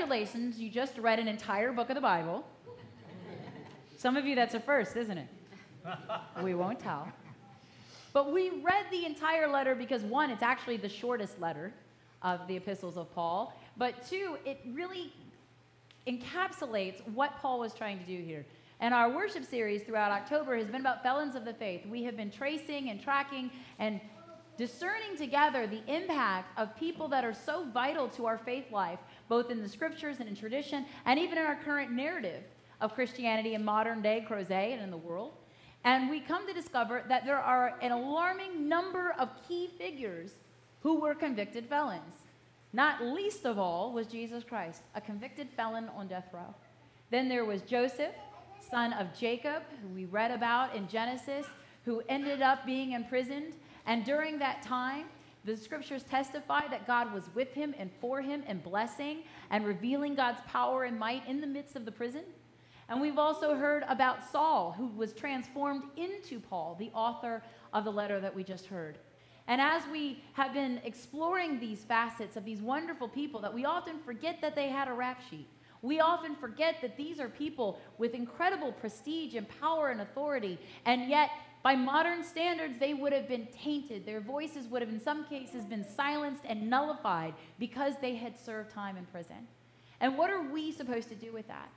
Congratulations, you just read an entire book of the Bible. Some of you, that's a first, isn't it? We won't tell. But we read the entire letter because, one, it's actually the shortest letter of the epistles of Paul, but two, it really encapsulates what Paul was trying to do here. And our worship series throughout October has been about felons of the faith. We have been tracing and tracking and discerning together the impact of people that are so vital to our faith life, both in the scriptures and in tradition, and even in our current narrative of Christianity in modern day Crozet and in the world. And we come to discover that there are an alarming number of key figures who were convicted felons. Not least of all was Jesus Christ, a convicted felon on death row. Then there was Joseph, son of Jacob, who we read about in Genesis, who ended up being imprisoned. And during that time, the scriptures testify that God was with him and for him and blessing and revealing God's power and might in the midst of the prison. And we've also heard about Saul, who was transformed into Paul, the author of the letter that we just heard. And as we have been exploring these facets of these wonderful people, that we often forget that they had a rap sheet. We often forget that these are people with incredible prestige and power and authority, and yet, by modern standards, they would have been tainted. Their voices would have, in some cases, been silenced and nullified because they had served time in prison. And what are we supposed to do with that?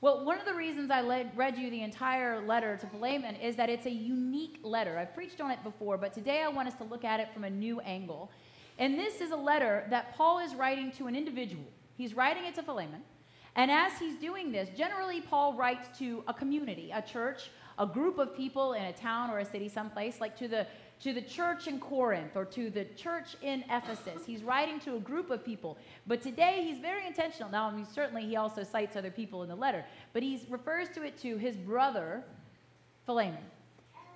Well, one of the reasons I led, read you the entire letter to Philemon is that it's a unique letter. I've preached on it before, but today I want us to look at it from a new angle. And this is a letter that Paul is writing to an individual. He's writing it to Philemon. And as he's doing this, generally Paul writes to a community, a church, a group of people in a town or a city someplace, like to the to the church in Corinth or to the church in Ephesus. He's writing to a group of people. But today he's very intentional. Now, I mean, certainly he also cites other people in the letter, but he refers to it to his brother, Philemon.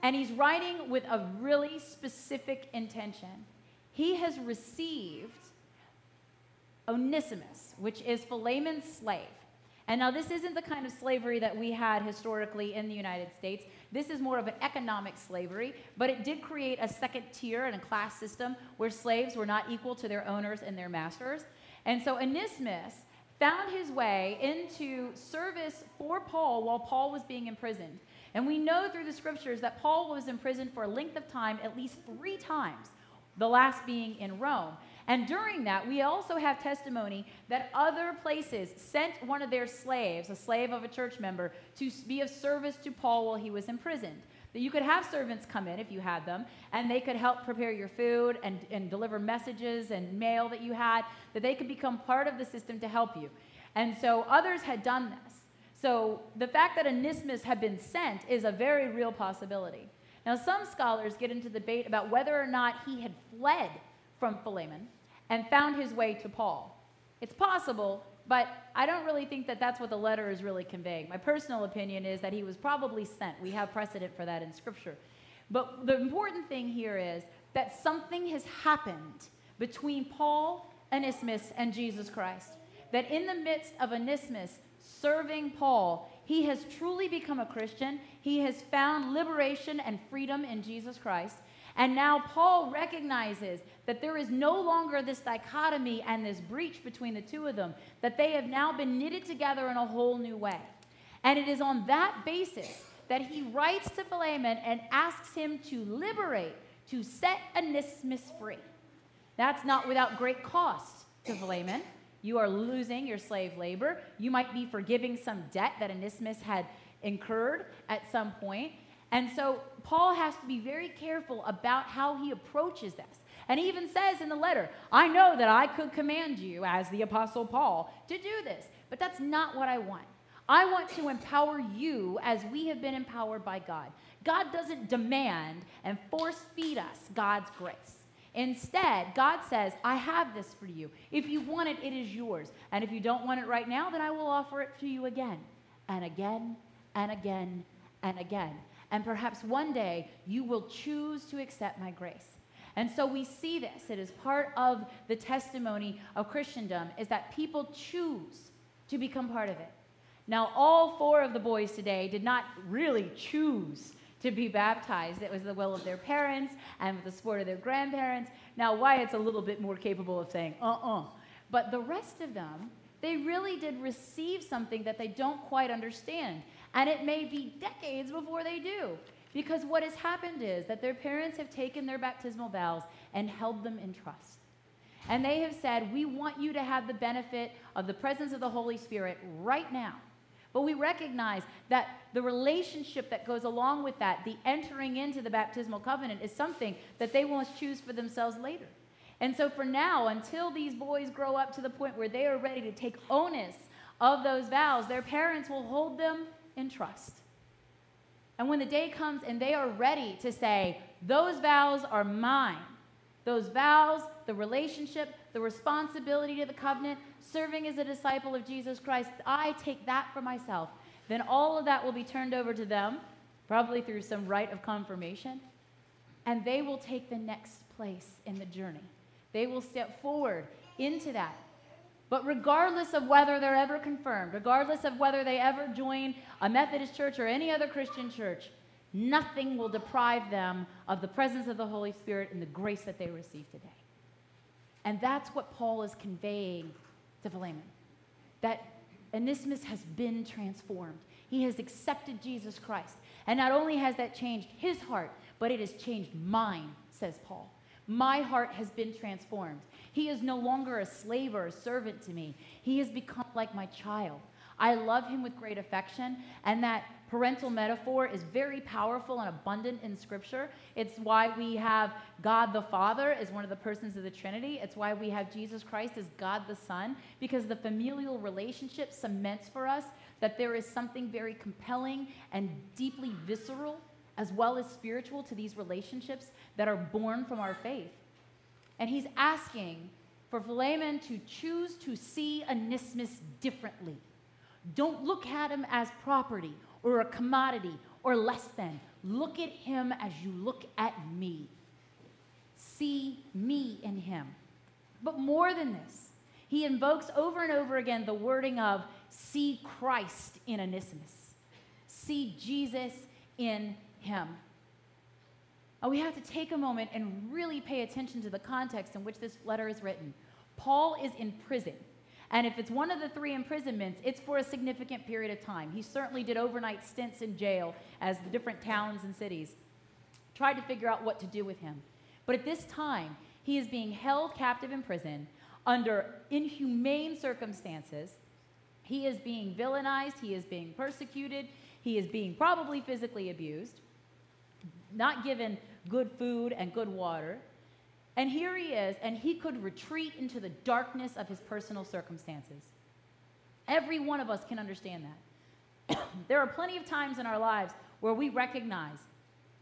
And he's writing with a really specific intention. He has received Onesimus, which is Philemon's slave. And now, this isn't the kind of slavery that we had historically in the United States. This is more of an economic slavery, but it did create a second tier and a class system where slaves were not equal to their owners and their masters. And so, Onesimus found his way into service for Paul while Paul was being imprisoned. And we know through the scriptures that Paul was imprisoned for a length of time, at least three times, the last being in Rome. And during that, we also have testimony that other places sent one of their slaves, a slave of a church member, to be of service to Paul while he was imprisoned. That you could have servants come in if you had them, and they could help prepare your food and, and deliver messages and mail that you had, that they could become part of the system to help you. And so others had done this. So the fact that Onesimus had been sent is a very real possibility. Now, some scholars get into debate about whether or not he had fled from Philemon and found his way to Paul. It's possible, but I don't really think that that's what the letter is really conveying. My personal opinion is that he was probably sent. We have precedent for that in Scripture. But the important thing here is that something has happened between Paul, Onesimus, and Jesus Christ. That in the midst of Onesimus serving Paul, he has truly become a Christian. He has found liberation and freedom in Jesus Christ. And now Paul recognizes that there is no longer this dichotomy and this breach between the two of them, that they have now been knitted together in a whole new way. And it is on that basis that he writes to Philemon and asks him to liberate, to set Onesimus free. That's not without great cost to Philemon. You are losing your slave labor. You might be forgiving some debt that Onesimus had incurred at some point. And so Paul has to be very careful about how he approaches this. And he even says in the letter, I know that I could command you, as the Apostle Paul, to do this, but that's not what I want. I want to empower you as we have been empowered by God. God doesn't demand and force feed us God's grace. Instead, God says, I have this for you. If you want it, it is yours. And if you don't want it right now, then I will offer it to you again and again and again and again. And perhaps one day you will choose to accept my grace. And so we see this. It is part of the testimony of Christendom is that people choose to become part of it. Now, all four of the boys today did not really choose to be baptized. It was the will of their parents and with the support of their grandparents. Now, Wyatt's a little bit more capable of saying, uh uh-uh. uh. But the rest of them, they really did receive something that they don't quite understand. And it may be decades before they do. Because what has happened is that their parents have taken their baptismal vows and held them in trust. And they have said, We want you to have the benefit of the presence of the Holy Spirit right now. But we recognize that the relationship that goes along with that, the entering into the baptismal covenant, is something that they will choose for themselves later. And so, for now, until these boys grow up to the point where they are ready to take onus of those vows, their parents will hold them in trust. And when the day comes and they are ready to say, Those vows are mine, those vows, the relationship, the responsibility to the covenant, serving as a disciple of Jesus Christ, I take that for myself. Then all of that will be turned over to them, probably through some rite of confirmation, and they will take the next place in the journey. They will step forward into that. But regardless of whether they're ever confirmed, regardless of whether they ever join a Methodist church or any other Christian church, nothing will deprive them of the presence of the Holy Spirit and the grace that they receive today. And that's what Paul is conveying to Philemon. That Onesimus has been transformed. He has accepted Jesus Christ. And not only has that changed his heart, but it has changed mine, says Paul. My heart has been transformed. He is no longer a slave or a servant to me. He has become like my child. I love him with great affection, and that parental metaphor is very powerful and abundant in Scripture. It's why we have God the Father as one of the persons of the Trinity. It's why we have Jesus Christ as God the Son, because the familial relationship cements for us that there is something very compelling and deeply visceral, as well as spiritual, to these relationships that are born from our faith. And he's asking for Philemon to choose to see Onesimus differently. Don't look at him as property or a commodity or less than. Look at him as you look at me. See me in him. But more than this, he invokes over and over again the wording of see Christ in Onesimus, see Jesus in him. And we have to take a moment and really pay attention to the context in which this letter is written. Paul is in prison. And if it's one of the three imprisonments, it's for a significant period of time. He certainly did overnight stints in jail as the different towns and cities tried to figure out what to do with him. But at this time, he is being held captive in prison under inhumane circumstances. He is being villainized, he is being persecuted, he is being probably physically abused, not given good food and good water. And here he is, and he could retreat into the darkness of his personal circumstances. Every one of us can understand that. there are plenty of times in our lives where we recognize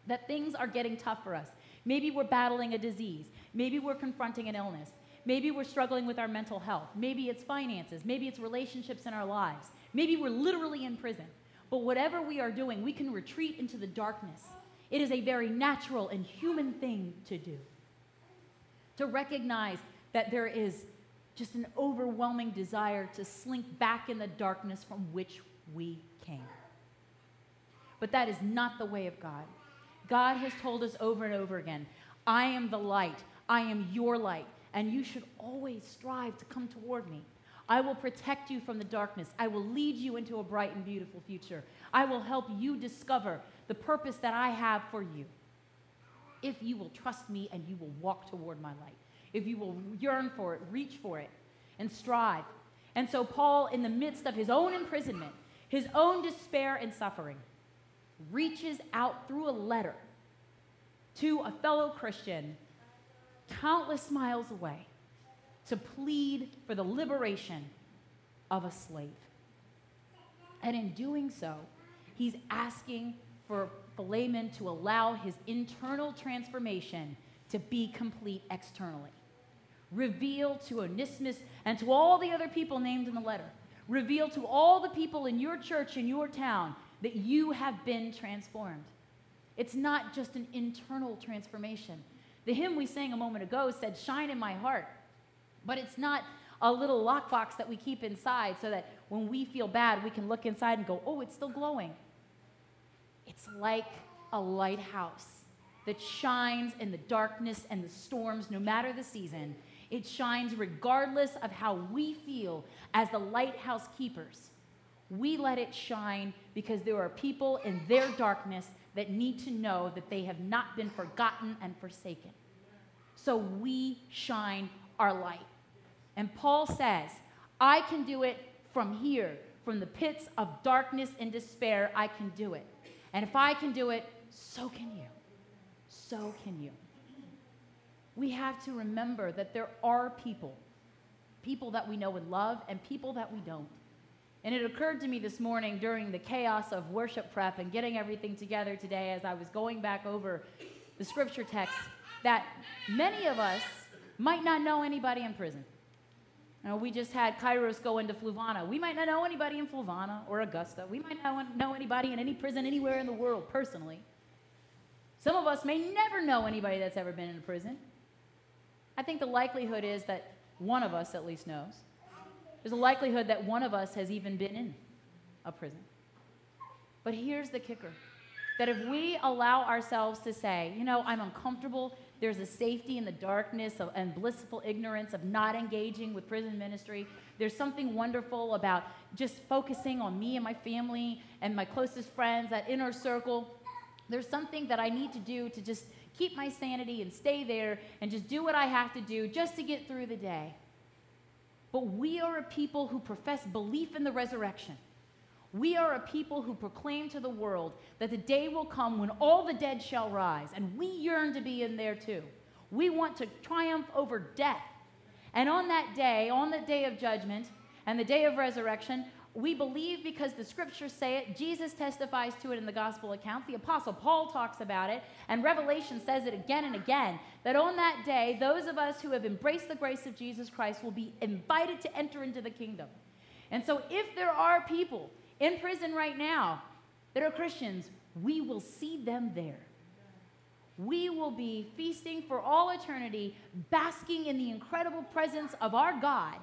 that things are getting tough for us. Maybe we're battling a disease. Maybe we're confronting an illness. Maybe we're struggling with our mental health. Maybe it's finances. Maybe it's relationships in our lives. Maybe we're literally in prison. But whatever we are doing, we can retreat into the darkness. It is a very natural and human thing to do to recognize that there is just an overwhelming desire to slink back in the darkness from which we came. But that is not the way of God. God has told us over and over again I am the light, I am your light, and you should always strive to come toward me. I will protect you from the darkness. I will lead you into a bright and beautiful future. I will help you discover the purpose that I have for you if you will trust me and you will walk toward my light, if you will yearn for it, reach for it, and strive. And so, Paul, in the midst of his own imprisonment, his own despair and suffering, reaches out through a letter to a fellow Christian countless miles away to plead for the liberation of a slave. And in doing so, he's asking for Philemon to allow his internal transformation to be complete externally. Reveal to Onesimus and to all the other people named in the letter. Reveal to all the people in your church, in your town, that you have been transformed. It's not just an internal transformation. The hymn we sang a moment ago said, Shine in my heart. But it's not a little lockbox that we keep inside so that when we feel bad, we can look inside and go, Oh, it's still glowing. It's like a lighthouse that shines in the darkness and the storms, no matter the season. It shines regardless of how we feel as the lighthouse keepers. We let it shine because there are people in their darkness that need to know that they have not been forgotten and forsaken. So we shine our light. And Paul says, I can do it from here, from the pits of darkness and despair, I can do it. And if I can do it, so can you. So can you. We have to remember that there are people, people that we know and love, and people that we don't. And it occurred to me this morning during the chaos of worship prep and getting everything together today as I was going back over the scripture text that many of us might not know anybody in prison. You know, we just had Kairos go into Fluvanna. We might not know anybody in Fluvanna or Augusta. We might not know anybody in any prison anywhere in the world personally. Some of us may never know anybody that's ever been in a prison. I think the likelihood is that one of us at least knows. There's a likelihood that one of us has even been in a prison. But here's the kicker that if we allow ourselves to say, you know, I'm uncomfortable, there's a safety in the darkness and blissful ignorance of not engaging with prison ministry. There's something wonderful about just focusing on me and my family and my closest friends, that inner circle. There's something that I need to do to just keep my sanity and stay there and just do what I have to do just to get through the day. But we are a people who profess belief in the resurrection. We are a people who proclaim to the world that the day will come when all the dead shall rise, and we yearn to be in there too. We want to triumph over death. And on that day, on the day of judgment and the day of resurrection, we believe because the scriptures say it. Jesus testifies to it in the gospel accounts. The apostle Paul talks about it. And Revelation says it again and again that on that day, those of us who have embraced the grace of Jesus Christ will be invited to enter into the kingdom. And so, if there are people in prison right now that are Christians, we will see them there. We will be feasting for all eternity, basking in the incredible presence of our God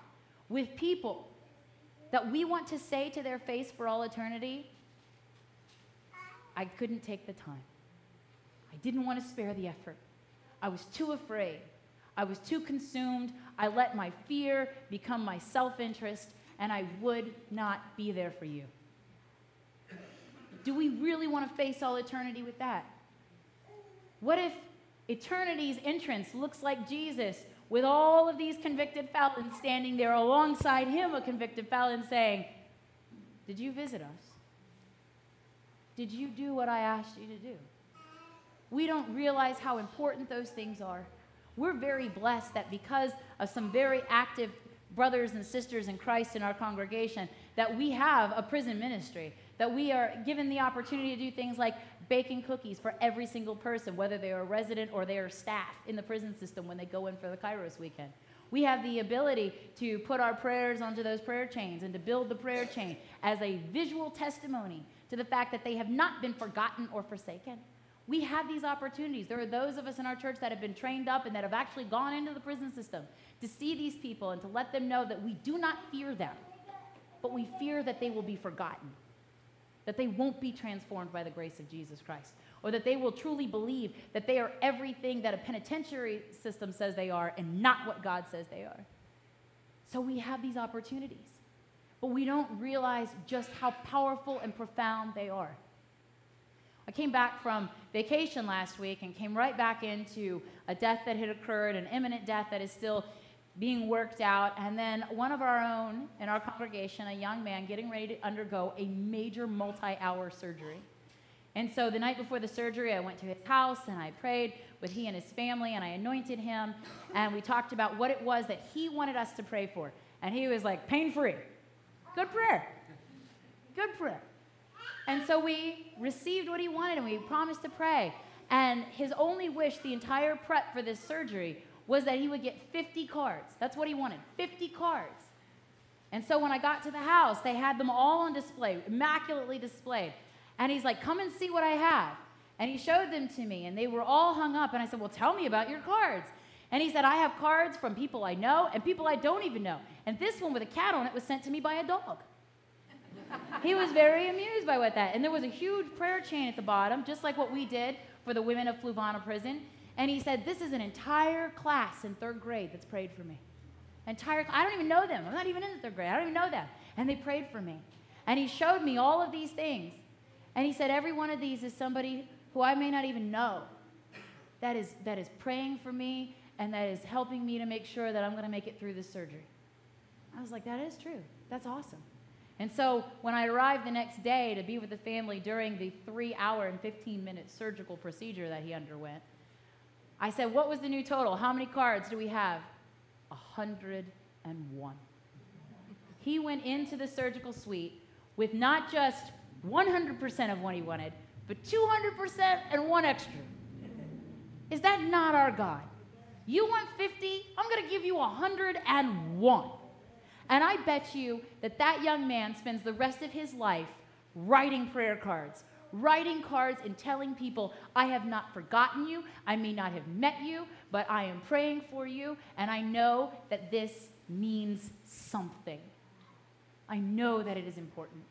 with people that we want to say to their face for all eternity, I couldn't take the time. I didn't want to spare the effort. I was too afraid. I was too consumed. I let my fear become my self interest, and I would not be there for you. Do we really want to face all eternity with that? What if eternity's entrance looks like Jesus with all of these convicted felons standing there alongside him, a convicted felon, saying, Did you visit us? Did you do what I asked you to do? We don't realize how important those things are. We're very blessed that because of some very active brothers and sisters in Christ in our congregation, that we have a prison ministry, that we are given the opportunity to do things like baking cookies for every single person, whether they are a resident or they are staff in the prison system when they go in for the Kairos weekend. We have the ability to put our prayers onto those prayer chains and to build the prayer chain as a visual testimony to the fact that they have not been forgotten or forsaken. We have these opportunities. There are those of us in our church that have been trained up and that have actually gone into the prison system to see these people and to let them know that we do not fear them, but we fear that they will be forgotten that they won't be transformed by the grace of Jesus Christ, or that they will truly believe that they are everything that a penitentiary system says they are and not what God says they are. So we have these opportunities, but we don't realize just how powerful and profound they are. I came back from vacation last week and came right back into a death that had occurred, an imminent death that is still being worked out, and then one of our own in our congregation, a young man, getting ready to undergo a major multi hour surgery. And so the night before the surgery, I went to his house and I prayed with he and his family, and I anointed him, and we talked about what it was that he wanted us to pray for. And he was like, pain free. Good prayer. Good prayer. And so we received what he wanted and we promised to pray. And his only wish, the entire prep for this surgery, was that he would get 50 cards. That's what he wanted 50 cards. And so when I got to the house, they had them all on display, immaculately displayed. And he's like, Come and see what I have. And he showed them to me, and they were all hung up. And I said, Well, tell me about your cards. And he said, I have cards from people I know and people I don't even know. And this one with a cat on it was sent to me by a dog. he was very amused by what that. And there was a huge prayer chain at the bottom, just like what we did for the women of Fluvanna Prison. And he said, This is an entire class in third grade that's prayed for me. Entire, I don't even know them. I'm not even in the third grade. I don't even know them. And they prayed for me. And he showed me all of these things. And he said, Every one of these is somebody who I may not even know that is, that is praying for me and that is helping me to make sure that I'm going to make it through this surgery. I was like, That is true. That's awesome. And so when I arrived the next day to be with the family during the three hour and 15 minute surgical procedure that he underwent, I said, What was the new total? How many cards do we have? 101. He went into the surgical suite with not just 100% of what he wanted, but 200% and one extra. Is that not our God? You want 50? I'm going to give you 101. And I bet you that that young man spends the rest of his life writing prayer cards, writing cards and telling people, I have not forgotten you. I may not have met you, but I am praying for you, and I know that this means something. I know that it is important.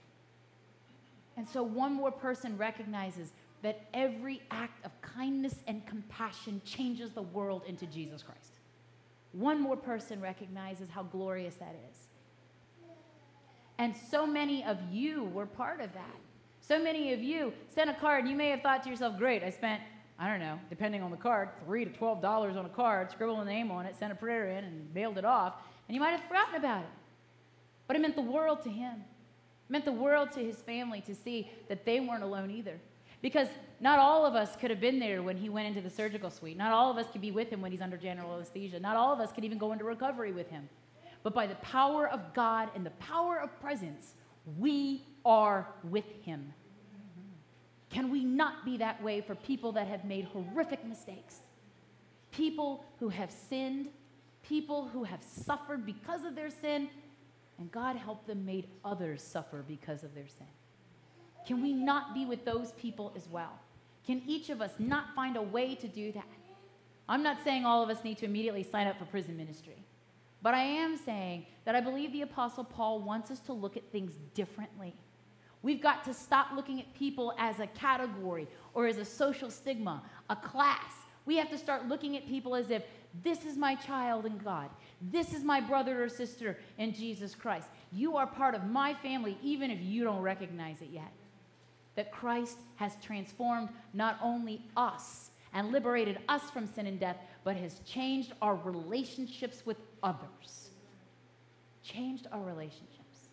And so one more person recognizes that every act of kindness and compassion changes the world into Jesus Christ. One more person recognizes how glorious that is. And so many of you were part of that. So many of you sent a card. You may have thought to yourself, great, I spent, I don't know, depending on the card, three to twelve dollars on a card, scribbled a name on it, sent a prayer in, and mailed it off. And you might have forgotten about it. But it meant the world to him. It meant the world to his family to see that they weren't alone either. Because not all of us could have been there when he went into the surgical suite. Not all of us could be with him when he's under general anesthesia. Not all of us could even go into recovery with him. But by the power of God and the power of presence, we are with him. Can we not be that way for people that have made horrific mistakes? People who have sinned, people who have suffered because of their sin, and God help them made others suffer because of their sin. Can we not be with those people as well? Can each of us not find a way to do that? I'm not saying all of us need to immediately sign up for prison ministry, but I am saying that I believe the Apostle Paul wants us to look at things differently. We've got to stop looking at people as a category or as a social stigma, a class. We have to start looking at people as if this is my child in God. This is my brother or sister in Jesus Christ. You are part of my family, even if you don't recognize it yet. That Christ has transformed not only us and liberated us from sin and death, but has changed our relationships with others. Changed our relationships.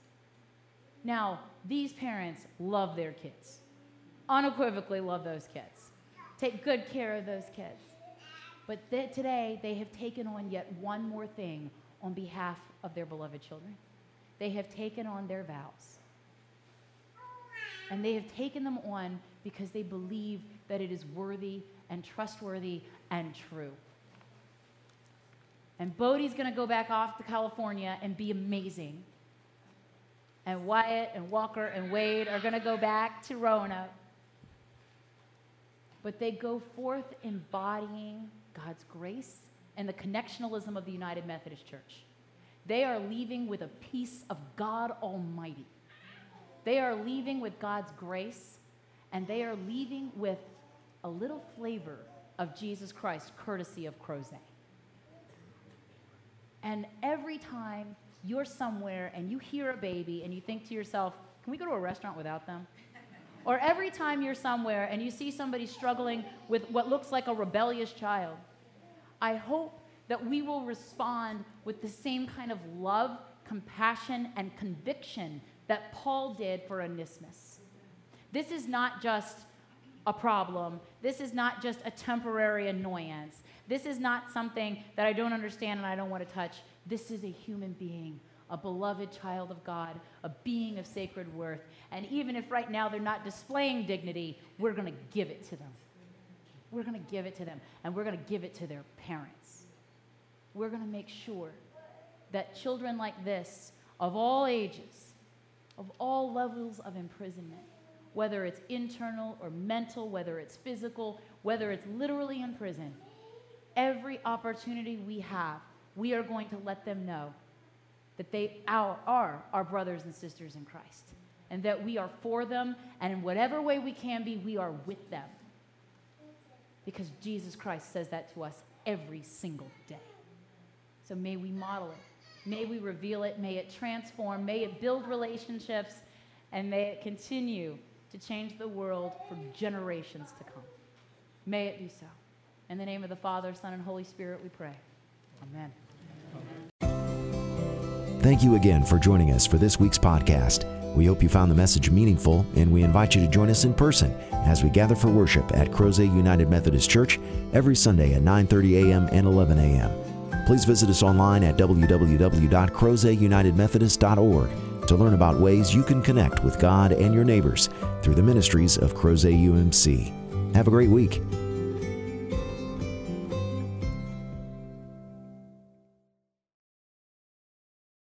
Now, these parents love their kids, unequivocally love those kids, take good care of those kids. But th- today, they have taken on yet one more thing on behalf of their beloved children. They have taken on their vows. And they have taken them on because they believe that it is worthy and trustworthy and true. And Bodie's going to go back off to California and be amazing. And Wyatt and Walker and Wade are going to go back to Roanoke. But they go forth embodying God's grace and the connectionalism of the United Methodist Church. They are leaving with a piece of God Almighty. They are leaving with God's grace, and they are leaving with a little flavor of Jesus Christ, courtesy of Crozet. And every time you're somewhere and you hear a baby and you think to yourself, can we go to a restaurant without them? Or every time you're somewhere and you see somebody struggling with what looks like a rebellious child, I hope that we will respond with the same kind of love, compassion, and conviction that Paul did for Onesimus. This is not just a problem. This is not just a temporary annoyance. This is not something that I don't understand and I don't want to touch. This is a human being a beloved child of God, a being of sacred worth. And even if right now they're not displaying dignity, we're going to give it to them. We're going to give it to them, and we're going to give it to their parents. We're going to make sure that children like this, of all ages, of all levels of imprisonment, whether it's internal or mental, whether it's physical, whether it's literally in prison, every opportunity we have, we are going to let them know that they are, are our brothers and sisters in Christ and that we are for them, and in whatever way we can be, we are with them. Because Jesus Christ says that to us every single day. So may we model it. May we reveal it. May it transform. May it build relationships. And may it continue to change the world for generations to come. May it be so. In the name of the Father, Son, and Holy Spirit, we pray. Amen. Thank you again for joining us for this week's podcast. We hope you found the message meaningful, and we invite you to join us in person as we gather for worship at Crozet United Methodist Church every Sunday at 9:30 a.m. and 11 a.m. Please visit us online at www.crozetunitedmethodist.org to learn about ways you can connect with God and your neighbors through the ministries of Crozet UMC. Have a great week.